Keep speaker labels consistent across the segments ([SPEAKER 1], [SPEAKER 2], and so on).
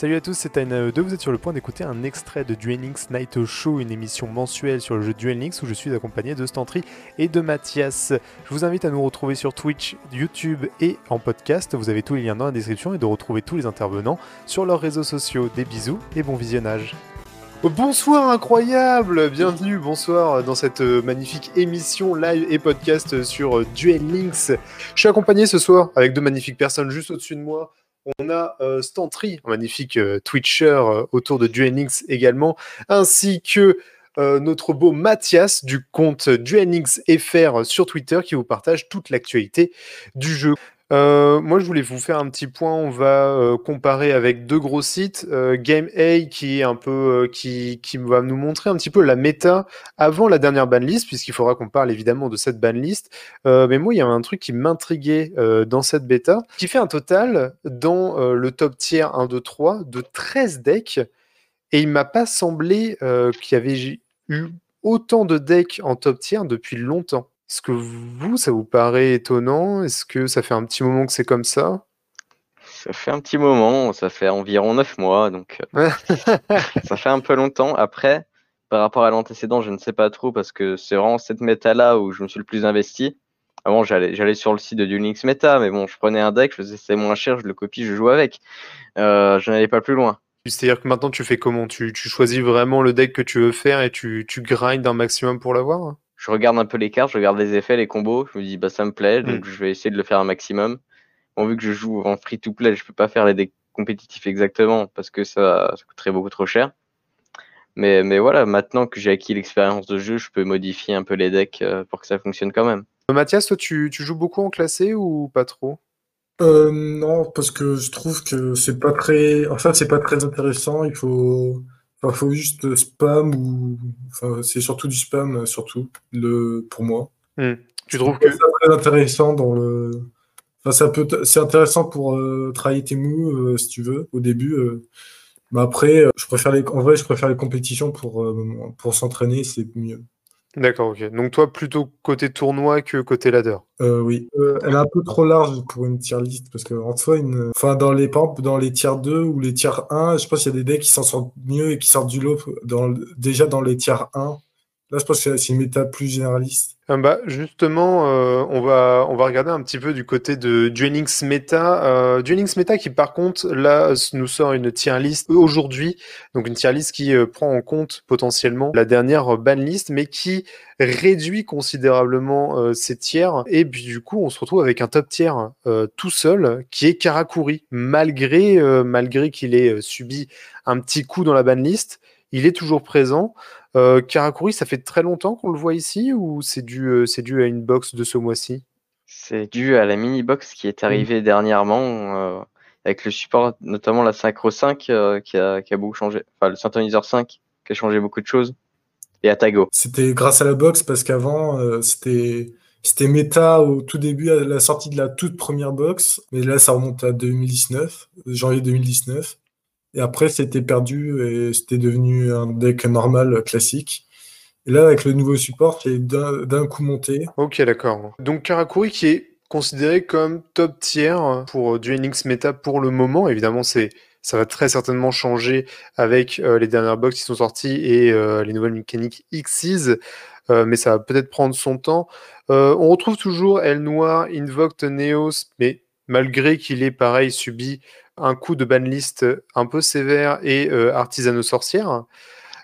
[SPEAKER 1] Salut à tous, c'est Taina2, vous êtes sur le point d'écouter un extrait de Duel Links Night Show, une émission mensuelle sur le jeu Duel Links où je suis accompagné de Stantry et de Mathias. Je vous invite à nous retrouver sur Twitch, YouTube et en podcast, vous avez tous les liens dans la description et de retrouver tous les intervenants sur leurs réseaux sociaux. Des bisous et bon visionnage. Bonsoir incroyable, bienvenue, bonsoir dans cette euh, magnifique émission live et podcast sur euh, Duel Links. Je suis accompagné ce soir avec deux magnifiques personnes juste au-dessus de moi. On a euh, Stantry, un magnifique euh, Twitcher euh, autour de Links également, ainsi que notre beau Mathias du compte Links FR sur Twitter qui vous partage toute l'actualité du jeu. Euh, moi, je voulais vous faire un petit point. On va euh, comparer avec deux gros sites. Euh, Game A qui est un peu, euh, qui, va nous montrer un petit peu la méta avant la dernière banlist, puisqu'il faudra qu'on parle évidemment de cette banlist. Mais moi, il y avait un truc qui m'intriguait dans cette bêta, qui fait un total dans le top tier 1, 2, 3 de 13 decks. Et il m'a pas semblé qu'il y avait eu autant de decks en top tier depuis longtemps. Est-ce que vous, ça vous paraît étonnant? Est-ce que ça fait un petit moment que c'est comme ça?
[SPEAKER 2] Ça fait un petit moment, ça fait environ 9 mois, donc euh, ça fait un peu longtemps. Après, par rapport à l'antécédent, je ne sais pas trop parce que c'est vraiment cette méta-là où je me suis le plus investi. Avant, j'allais, j'allais sur le site de Unix Meta, mais bon, je prenais un deck, je faisais c'est moins cher, je le copie, je joue avec. Euh, je n'allais pas plus loin.
[SPEAKER 1] C'est-à-dire que maintenant, tu fais comment? Tu, tu choisis vraiment le deck que tu veux faire et tu, tu grindes un maximum pour l'avoir?
[SPEAKER 2] Je regarde un peu les cartes, je regarde les effets, les combos, je me dis bah ça me plaît, donc
[SPEAKER 1] Mm.
[SPEAKER 2] je vais essayer de le faire un maximum. Bon, vu que je joue en free to play, je peux pas faire les decks compétitifs exactement parce que ça, ça coûterait beaucoup trop cher. Mais, mais voilà, maintenant que j'ai acquis l'expérience de jeu, je peux modifier un peu les decks euh, pour que ça fonctionne quand même.
[SPEAKER 1] Mathias, toi, tu, tu joues beaucoup en classé ou pas trop?
[SPEAKER 3] Euh, non, parce que je trouve que c'est pas très, enfin, c'est pas très intéressant. Il faut, enfin, faut juste spam ou, enfin, c'est surtout du spam, surtout, le, pour moi.
[SPEAKER 1] Tu trouves
[SPEAKER 3] C'est
[SPEAKER 1] que.
[SPEAKER 3] très intéressant dans le, enfin, ça peut, t- c'est intéressant pour euh, travailler tes moves, euh, si tu veux, au début. euh. Mais après, euh, je préfère les, en vrai, je préfère les compétitions pour, pour s'entraîner, c'est mieux.
[SPEAKER 1] D'accord, ok. Donc, toi, plutôt côté tournoi que côté ladder.
[SPEAKER 3] Euh, oui, Euh, elle est un peu trop large pour une tier list parce que en soi, une... enfin dans les exemple, dans les tiers 2 ou les tiers 1, je pense qu'il y a des decks qui s'en sortent mieux et qui sortent du lot déjà dans les tiers 1. Là, je pense que c'est une méta plus généraliste.
[SPEAKER 1] Ah bah, justement, euh, on va, regarder un petit peu du côté de Duel Links Meta. Euh, Meta qui, par contre, là, nous sort une tier list aujourd'hui. Donc, une tier list qui euh, prend en compte potentiellement la dernière euh, ban list, mais qui réduit considérablement euh, ces tiers. Et puis, du coup, on se retrouve avec un top tier euh, tout seul qui est Karakuri. Malgré, euh, malgré qu'il ait euh, subi un petit coup dans la ban list, il est toujours présent. Euh, Karakuri, ça fait très longtemps qu'on le voit ici ou c'est dû, euh, c'est dû à une box de ce mois-ci?
[SPEAKER 2] C'est dû à la mini-box qui est arrivée dernièrement euh, avec le support, notamment la Synchro 5 euh, qui, a, qui a beaucoup changé, enfin le Synthoniseur 5 qui a changé beaucoup de choses, et Atago.
[SPEAKER 3] C'était grâce à la box parce qu'avant, euh, c'était c'était méta au tout début, à la sortie de la toute première box. Mais là, ça remonte à 2019, janvier 2019. Et après, c'était perdu et c'était devenu un deck normal, classique. Et là, avec le nouveau support, c'est d'un coup monté.
[SPEAKER 1] Ok, d'accord. Donc Karakuri qui est considéré comme top tier pour Duel Links Meta pour le moment. Évidemment, c'est ça va très certainement changer avec euh, les dernières box qui sont sorties et euh, les nouvelles mécaniques Xyz, euh, mais ça va peut-être prendre son temps. On retrouve toujours El Noir, Invoked Neos, mais malgré qu'il ait pareil subi un coup de banlist un peu sévère et euh, Artisano Sorcière.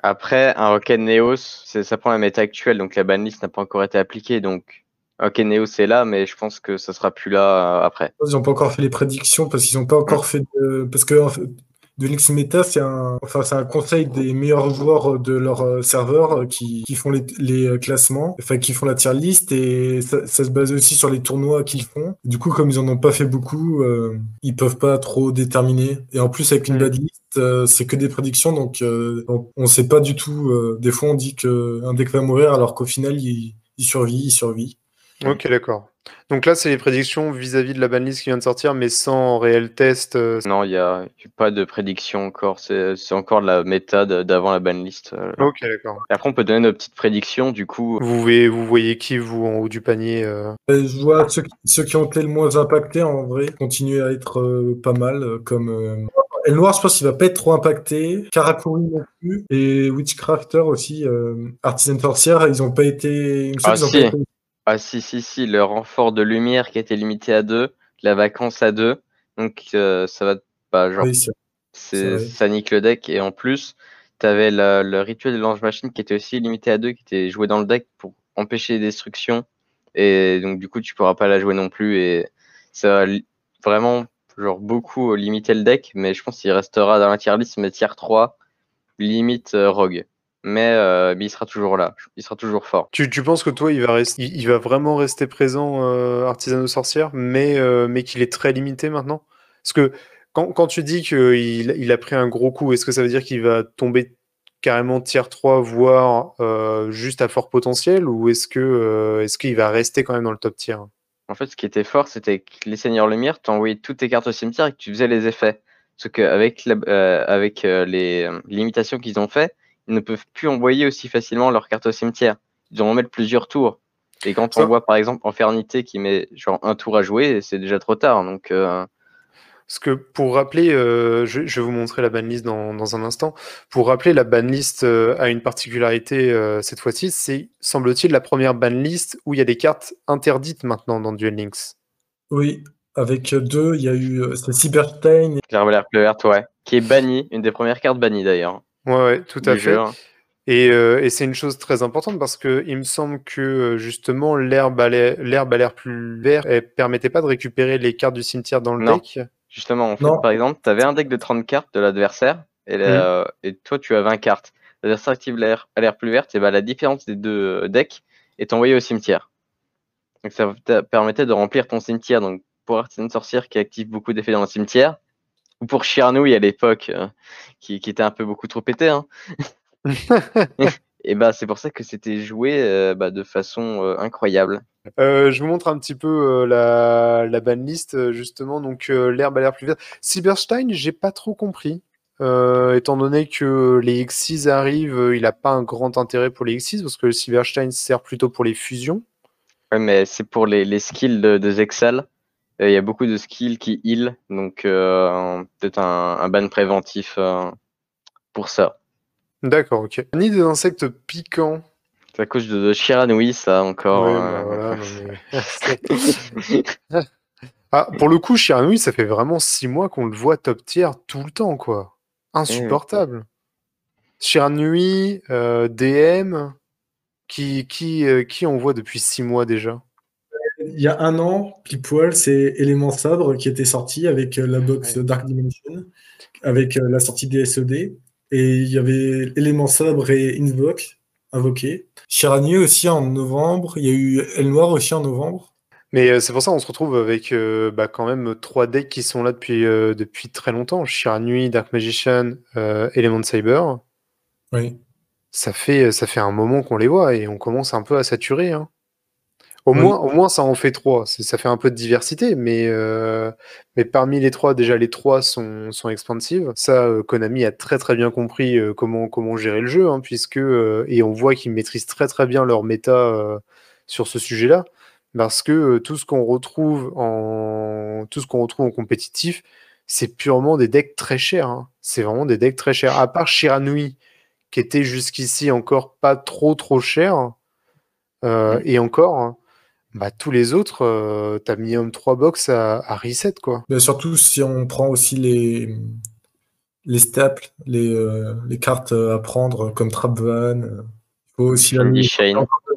[SPEAKER 2] Après, un Rocket Neos, ça prend la méta actuelle, donc la banlist n'a pas encore été appliquée, donc Rocket Neos est là, mais je pense que ça sera plus là euh, après.
[SPEAKER 3] Ils n'ont pas encore fait les prédictions parce qu'ils n'ont pas encore fait de... Parce que en fait, de l'X Meta, c'est un... Enfin, c'est un conseil des meilleurs joueurs de leur euh, serveur euh, qui, qui font les, les euh, classements, enfin qui font la tier list et ça, ça se base aussi sur les tournois qu'ils font. Du coup, comme ils en ont pas fait beaucoup, euh, ils peuvent pas trop déterminer. Et en plus, avec une
[SPEAKER 1] Mm.
[SPEAKER 3] bad list, euh, c'est que des prédictions, donc euh, on, on sait pas du tout. euh, des fois, on dit que un deck va mourir alors qu'au final, il, il survit, il survit.
[SPEAKER 1] Ok, d'accord. Donc là, c'est les prédictions vis-à-vis de la banlist qui vient de sortir, mais sans réel test. euh,
[SPEAKER 2] Non, il n'y a, y a pas de prédiction encore, c'est c'est encore de la méta d'avant la banlist. euh.
[SPEAKER 1] Ok, d'accord.
[SPEAKER 2] Après, on peut donner nos petites prédictions, du coup.
[SPEAKER 1] Vous voyez, vous voyez qui, vous, en haut du panier euh,
[SPEAKER 3] Euh, Je vois ceux, qui- ceux qui ont été le moins impactés, en vrai, continuent à être euh, pas mal, comme euh, Elle noire, je pense qu'il va pas être trop impacté. Karakuri non plus. Et Witchcrafter aussi, euh, Artisan Sorcière, ils ont pas été.
[SPEAKER 2] Ah si. Ah si, si, si, le renfort de lumière qui été limité à 2, la vacance à 2. Donc euh, ça va pas, genre. c'est ça nique le deck. Et en plus, tu avais le, rituel de l'ange machine qui était aussi limité à 2, qui était joué dans le deck pour empêcher les destructions. Et donc du coup, tu pourras pas la jouer non plus. Et ça va vraiment genre beaucoup limiter le deck, mais je pense qu'il restera dans la tier list, mais tier 3, limite euh, rogue. Euh, mais, il sera toujours là, il sera toujours fort.
[SPEAKER 1] Tu, tu penses que toi, il va, rester, il, va vraiment rester présent, euh, Artisano Sorcière, mais, euh, mais qu'il est très limité maintenant? Parce que quand, quand tu dis qu'il il a pris un gros coup, est-ce que ça veut dire qu'il va tomber carrément tier 3, voire juste à fort potentiel, ou est-ce que est-ce qu'il va rester quand même dans le top tier?
[SPEAKER 2] En fait, ce qui était fort, c'était que les Seigneurs Lumière, tu envoyais toutes tes cartes au cimetière et que tu faisais les effets. Parce qu'avec euh, avec euh, les euh, limitations qu'ils ont fait, ils ne peuvent plus envoyer aussi facilement leurs cartes au cimetière. Ils doivent en mettre plusieurs tours. Et quand on voit par exemple Infernité qui met genre un tour à jouer, c'est déjà trop tard. Donc
[SPEAKER 1] parce que pour rappeler, euh, je, vais vous montrer la banlist dans, dans un instant. Pour rappeler, la banlist euh, a une particularité euh, cette fois-ci, c'est semble-t-il la première banlist où il y a des cartes interdites maintenant dans Duel Links.
[SPEAKER 3] Oui, avec deux, il y a eu c'est Cyberstein.
[SPEAKER 2] Claire ouais, qui est banni, une des premières cartes bannies d'ailleurs.
[SPEAKER 1] Ouais, ouais, tout à fait. Et, et c'est une chose très importante parce que il me semble que justement l'herbe a l'air plus vert et permettait pas de récupérer les cartes du cimetière dans le deck?
[SPEAKER 2] Justement, en fait, par exemple, tu avais un deck de 30 cartes de l'adversaire et, mmh. et, toi, tu as 20 cartes. L'adversaire active l'air plus verte, et bah, la différence des deux euh, decks est envoyée au cimetière. Donc ça permettait de remplir ton cimetière. Donc pour Artisan Sorcière qui active beaucoup d'effets dans le cimetière, ou pour Chirnouille à l'époque, euh, qui, qui, était un peu beaucoup trop pété, hein. et bah c'est pour ça que c'était joué euh, bah, de façon incroyable.
[SPEAKER 1] Euh, je vous montre un petit peu la, la banlist, justement. Donc, l'herbe a l'air plus verte. Cyberstein, j'ai pas trop compris. étant donné que les X6 arrivent, il n'a pas un grand intérêt pour les X6 parce que le Cyberstein sert plutôt pour les fusions.
[SPEAKER 2] Ouais, mais c'est pour les, les, skills de, de Zexal. Il y a beaucoup de skills qui heal, donc peut-être un, un, ban préventif pour ça.
[SPEAKER 1] D'accord, ok. Ni des insectes piquants.
[SPEAKER 2] C'est à cause de, de oui, ça encore.
[SPEAKER 1] Bah euh, ah, pour le coup, oui, ça fait vraiment six mois qu'on le voit top tier tout le temps, quoi. Insupportable. Shiranui, euh, DM, qui, qui, euh, qui on voit depuis six mois déjà?
[SPEAKER 3] Il y a un an, pile poil, c'est Élément Sabre qui était sorti avec la box Dark Dimension, avec la sortie des SED. Et il y avait Élément Sabre et Invoke, invoqué. Chiranier aussi en novembre. Il y a eu El Noir aussi en novembre.
[SPEAKER 1] Mais euh, c'est pour ça qu'on se retrouve avec euh, bah, quand même trois decks qui sont là depuis, euh, depuis très longtemps. Chiranui, Dark Magician, Element Cyber.
[SPEAKER 3] Oui.
[SPEAKER 1] Ça fait, ça fait un moment qu'on les voit et on commence un peu à saturer. Hein. Au, moins, au moins, ça en fait trois. Ça fait un peu de diversité, mais, euh, mais parmi les trois, déjà, les trois sont, sont expansives. Ça, euh, Konami a très très bien compris euh, comment, comment gérer le jeu, hein, puisque, et on voit qu'ils maîtrisent très très bien leur méta sur ce sujet-là, parce que tout ce qu'on retrouve en tout ce qu'on retrouve en compétitif, c'est purement des decks très chers. Hein. C'est vraiment des decks très chers. À part Shiranui, qui était jusqu'ici encore pas trop trop cher, mmh. et encore. Hein, bah, tous les autres, euh, tu as minimum 3 box à, reset, quoi.
[SPEAKER 3] Mais surtout si on prend aussi les, les staples, les, euh, les cartes à prendre comme Trapvan. Euh, il faut aussi
[SPEAKER 2] la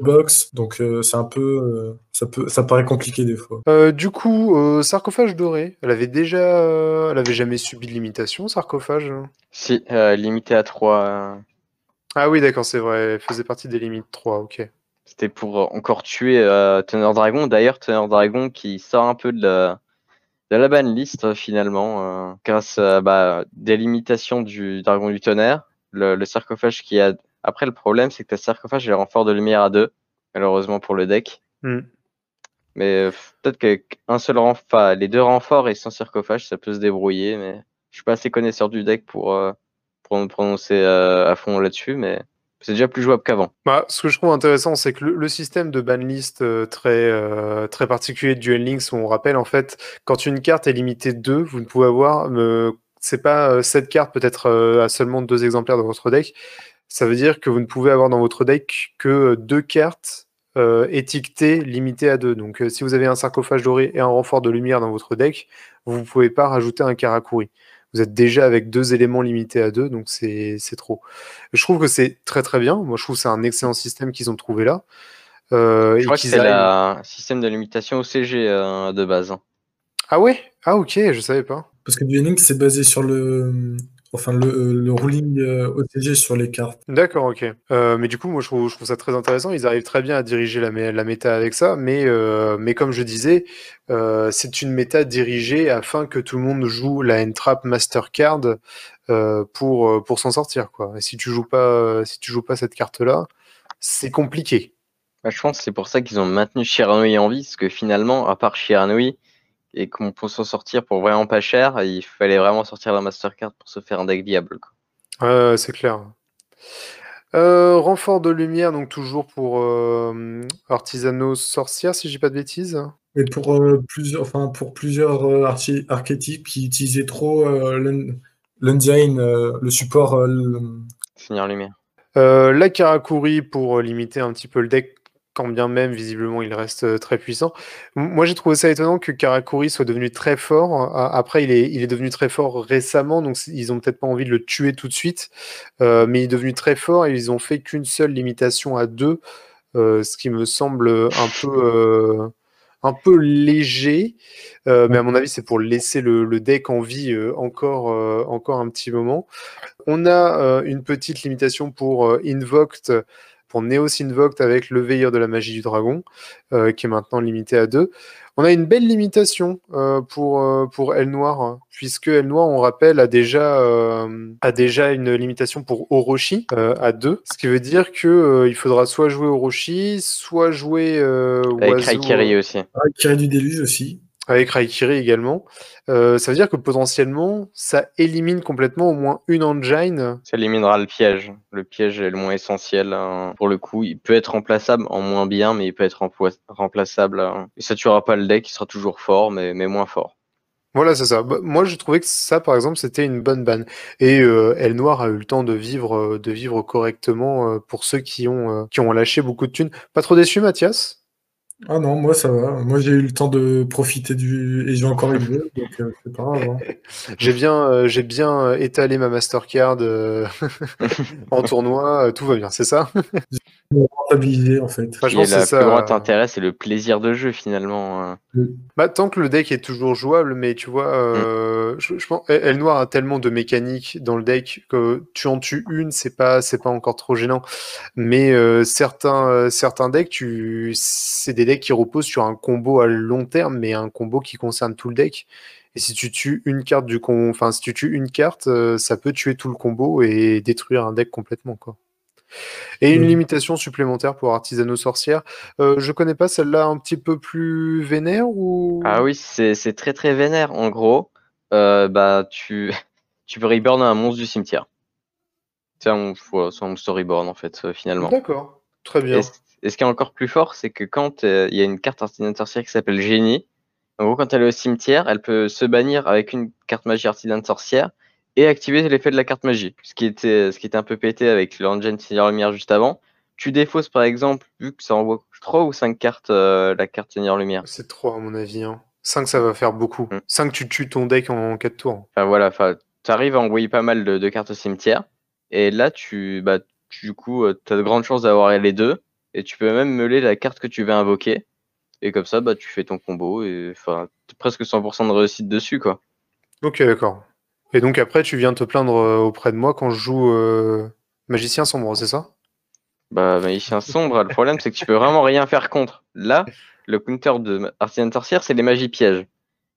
[SPEAKER 3] box, donc c'est un peu, ça peut, ça paraît compliqué des fois.
[SPEAKER 1] du coup, sarcophage doré, elle avait déjà, elle avait jamais subi de limitation, sarcophage.
[SPEAKER 2] Si, limité à 3.
[SPEAKER 1] Ah oui, d'accord, c'est vrai, elle faisait partie des limites 3, ok.
[SPEAKER 2] C'était pour euh, encore tuer euh, Dragon. D'ailleurs, Teneur Dragon qui sort un peu de la, de la banlist euh, finalement, grâce à bah, des limitations du Dragon du Tonnerre. Le, sarcophage qui a. Après, le problème, c'est que le sarcophage est renfort de lumière à deux, malheureusement pour le deck.
[SPEAKER 1] Hmm.
[SPEAKER 2] Mais peut-être qu'un seul renfort, les deux renforts et sans sarcophage, ça peut se débrouiller. Mais je suis pas assez connaisseur du deck pour, pour me prononcer à fond là-dessus. Mais c'est déjà plus jouable qu'avant.
[SPEAKER 1] Bah, ce que je trouve intéressant, c'est que le, système de banlist euh, très, euh, très particulier de Duel Links, on rappelle en fait, quand une carte est limitée de 2, vous ne pouvez avoir c'est pas 7 cartes, peut-être à seulement deux exemplaires dans votre deck. Ça veut dire que vous ne pouvez avoir dans votre deck que deux cartes étiquetées limitées à deux. Donc si vous avez un sarcophage doré et un renfort de lumière dans votre deck, vous ne pouvez pas rajouter un Karakuri vous êtes déjà avec deux éléments limités à deux, donc c'est trop. Je trouve que c'est très très bien. Moi, je trouve que c'est un excellent système qu'ils ont trouvé là.
[SPEAKER 2] Euh, je crois que c'est le système de limitation OCG euh, de base. Hein.
[SPEAKER 1] Ah ouais? Ah ok, je savais pas.
[SPEAKER 3] Parce que Dueling, c'est basé sur le, enfin le, le ruling euh, OTG sur les cartes.
[SPEAKER 1] D'accord, ok. Euh, mais du coup, moi je trouve, je trouve, ça très intéressant. Ils arrivent très bien à diriger la, la méta avec ça, mais, euh, mais comme je disais, euh, c'est une méta dirigée afin que tout le monde joue la Entrap Mastercard euh, pour, pour s'en sortir. Quoi. Et si tu joues pas, si tu joues pas cette carte-là, c'est compliqué.
[SPEAKER 2] Bah, je pense que c'est pour ça qu'ils ont maintenu Shiranui en vie, parce que finalement, à part Shiranui, et qu'on peut s'en sortir pour vraiment pas cher, il fallait vraiment sortir la Mastercard pour se faire un deck viable.
[SPEAKER 1] C'est clair. Euh, renfort de lumière, donc toujours pour euh, Artisano Sorcière, si j'ai pas de bêtises.
[SPEAKER 3] Et pour, euh, plusieurs, enfin, pour plusieurs archétypes qui utilisaient trop l'Undyne, le support.
[SPEAKER 2] Finir lumière.
[SPEAKER 1] la Karakuri pour limiter un petit peu le deck quand bien même visiblement il reste euh, très puissant. Moi j'ai trouvé ça étonnant que Karakuri soit devenu très fort. Après il est, devenu très fort récemment, donc ils ont peut-être pas envie de le tuer tout de suite, euh, mais il est devenu très fort et ils ont fait qu'une seule limitation à deux, euh, ce qui me semble un peu, un peu léger. mais à mon avis c'est pour laisser le, le deck en vie encore, encore un petit moment. On a une petite limitation pour Invoked pour Neos Invoked avec le Veilleur de la Magie du Dragon, euh, qui est maintenant limité à 2. On a une belle limitation euh, pour, euh, pour Elle Noire, hein, puisque Elle Noire, on rappelle, a déjà, a déjà une limitation pour Orochi à 2, ce qui veut dire qu'il il faudra soit jouer Orochi, soit jouer
[SPEAKER 2] Avec Raikiri aussi.
[SPEAKER 3] Raikiri du déluge aussi
[SPEAKER 1] avec Raikiri également. Euh, ça veut dire que potentiellement, ça élimine complètement au moins une engine.
[SPEAKER 2] Ça éliminera le piège. Le piège est le moins essentiel. Hein. Pour le coup, il peut être remplaçable en moins bien, mais il peut être remplaçable. Hein. Et ça tuera pas le deck, il sera toujours fort, mais, mais moins fort.
[SPEAKER 1] Voilà, c'est ça. Bah, moi, je trouvais que ça, par exemple, c'était une bonne banne. Et euh, Elle Noire a eu le temps de vivre, euh, de vivre correctement euh, pour ceux qui ont, qui ont lâché beaucoup de thunes. Pas trop déçu, Mathias?
[SPEAKER 3] Ah non, moi ça va. Moi j'ai eu le temps de profiter du. Et j'ai encore eu donc euh, c'est pas grave. Hein.
[SPEAKER 1] J'ai bien, euh, j'ai bien euh, étalé ma Mastercard en tournoi, tout va bien, c'est ça?
[SPEAKER 3] Rentabiliser en fait.
[SPEAKER 2] Franchement, c'est ça. Le plus grand intérêt, c'est le plaisir de jeu finalement. Hein.
[SPEAKER 1] Bah, tant que le deck est toujours jouable, mais tu vois, mm. je, pense, Elle Noire a tellement de mécaniques dans le deck que tu en tues une, c'est pas, c'est pas encore trop gênant. Mais certains, certains decks, tu, c'est des qui reposent sur un combo à long terme, mais un combo qui concerne tout le deck. Et si tu tues une carte du con, enfin si tu tues une carte, euh, ça peut tuer tout le combo et détruire un deck complètement quoi. Et une limitation supplémentaire pour Artisano Sorcière. Euh, je connais pas celle-là un petit peu plus vénère ou?
[SPEAKER 2] Ah oui, c'est très très vénère. En gros, euh, bah tu tu peux reborn un monstre du cimetière. C'est un, un storyboard en fait finalement.
[SPEAKER 1] D'accord, très bien.
[SPEAKER 2] Et ce qui est encore plus fort, c'est que quand euh, il y a une carte artisan sorcière qui s'appelle Génie, en gros, quand elle est au cimetière, elle peut se bannir avec une carte magie artisan sorcière et activer l'effet de la carte magie. Ce qui était, ce qui était un peu pété avec l'engine Seigneur Lumière juste avant. Tu défausses par exemple, vu que ça envoie 3 ou 5 cartes, euh, la carte Seigneur Lumière.
[SPEAKER 1] C'est 3 à mon avis. Hein. 5 ça va faire beaucoup. 5 mm. tu tues ton deck en 4 tours.
[SPEAKER 2] Enfin voilà, tu arrives à envoyer pas mal de, cartes au cimetière. Et là, tu, bah, du coup, euh, tu as de grandes chances d'avoir les deux et tu peux même meuler la carte que tu veux invoquer. Et comme ça, bah, tu fais ton combo et enfin, presque 100% de réussite dessus, quoi.
[SPEAKER 1] Ok, d'accord. Et donc après, tu viens te plaindre euh, auprès de moi quand je joue euh, Magicien Sombre, c'est ça?
[SPEAKER 2] Bah, Magicien Sombre, le problème, c'est que tu peux vraiment rien faire contre. Là, le counter de Artisan Sorcière, c'est les magies pièges.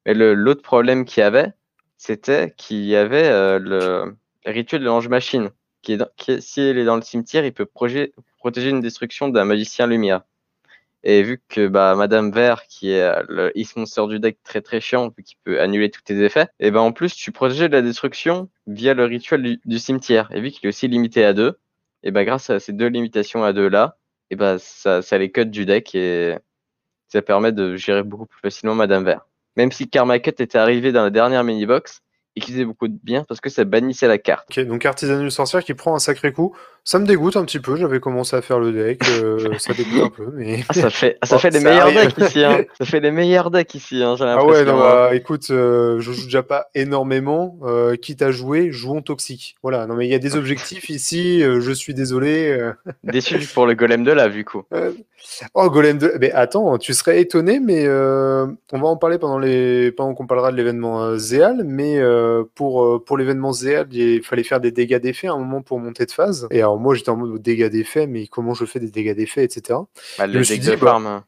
[SPEAKER 2] Mais l'autre problème qu'il y avait, c'était qu'il y avait euh, le rituel de l'ange machine. Qui est, si elle est dans le cimetière, il peut protéger une destruction d'un magicien lumière. Et vu que bah, Madame Vert, qui est euh, le Monster du deck très très chiant, vu peut annuler tous tes effets, et ben en plus tu protégeais de la destruction via le rituel du, cimetière. Et vu qu'il est aussi limité à deux, et ben grâce à ces deux limitations à deux là, et ben ça, ça les cut du deck et ça permet de gérer beaucoup plus facilement Madame Vert. Même si Karma Cut était arrivé dans la dernière mini box, et qui faisait beaucoup de bien parce que ça bannissait la carte.
[SPEAKER 1] Ok, donc Artisanal Sorcière qui prend un sacré coup. Ça me dégoûte un petit peu, j'avais commencé à faire le deck, euh, ça dégoûte un peu, mais...
[SPEAKER 2] Ah, ça fait, ça
[SPEAKER 1] Bon,
[SPEAKER 2] fait les
[SPEAKER 1] ça
[SPEAKER 2] meilleurs
[SPEAKER 1] arrive.
[SPEAKER 2] decks ici, hein. Ça fait les meilleurs decks ici, hein, j'ai
[SPEAKER 1] Ah
[SPEAKER 2] l'impression.
[SPEAKER 1] ouais, non,
[SPEAKER 2] hein.
[SPEAKER 1] bah, écoute, euh, je joue déjà pas énormément, euh, quitte à jouer, jouons toxique. Voilà, non mais il y a des objectifs ici, euh, je suis désolé.
[SPEAKER 2] Déçu pour le golem de là, du coup.
[SPEAKER 1] Oh, Golem de... Mais attends, tu serais étonné, mais euh, on va en parler pendant, les... pendant qu'on parlera de l'événement euh, Zéal, mais euh, pour, euh, pour l'événement Zéal, il fallait faire des dégâts d'effet à un moment pour monter de phase. Et alors moi j'étais en mode dégâts d'effet, mais comment je fais des dégâts d'effet, etc.
[SPEAKER 2] Bah,
[SPEAKER 1] Je
[SPEAKER 2] le
[SPEAKER 1] me suis
[SPEAKER 2] deck
[SPEAKER 1] dit,
[SPEAKER 2] de
[SPEAKER 1] bah,
[SPEAKER 2] farm. hein.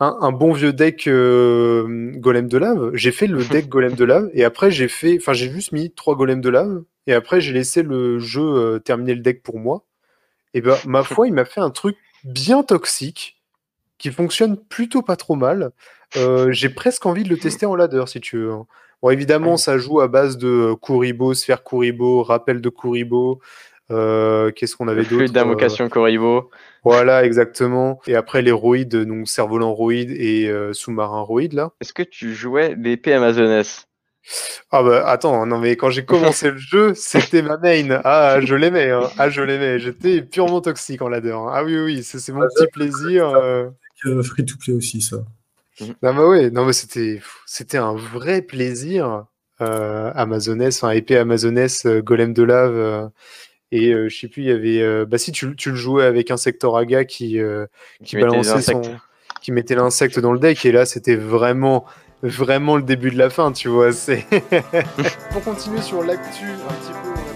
[SPEAKER 1] un, un bon vieux deck euh, golem de lave. J'ai fait le deck golem de lave et après j'ai fait, enfin j'ai juste mis trois golems de lave et après j'ai laissé le jeu euh, terminer le deck pour moi. Et ben ma foi, il m'a fait un truc bien toxique qui fonctionne plutôt pas trop mal. Euh, j'ai presque envie de le tester en ladder si tu veux. hein. Bon évidemment ça joue à base de Kuribo, sphère Kuribo, rappel de Kuribo. Euh, Qu'est-ce qu'on avait
[SPEAKER 2] Le flux
[SPEAKER 1] d'autre
[SPEAKER 2] d'invocation Koribo.
[SPEAKER 1] Voilà exactement. Et après les roïdes, donc cerf-volant roïde et euh, sous-marin roïde là.
[SPEAKER 2] Est-ce que tu jouais l'épée amazonesse
[SPEAKER 1] Ah bah attends, non mais quand j'ai commencé le jeu, c'était ma main. Ah je l'aimais, hein. ah je l'aimais. J'étais purement toxique en ladder. hein. Ah oui oui, c'est c'est mon
[SPEAKER 3] Ah,
[SPEAKER 1] petit plaisir. euh.
[SPEAKER 3] Euh, free to play aussi, ça.
[SPEAKER 1] Non mais ouais, non mais c'était c'était un vrai plaisir. Euh, Amazoness, enfin épée Amazoness, euh, golem de lave. euh, et euh, je sais plus, il y avait. euh, bah si tu, tu le jouais avec Insectoraga qui euh, qui
[SPEAKER 2] mettait des
[SPEAKER 1] balançait son, qui mettait l'insecte dans le deck et là c'était vraiment vraiment le début de la fin, tu vois. C'est pour continuer sur l'actu un petit peu.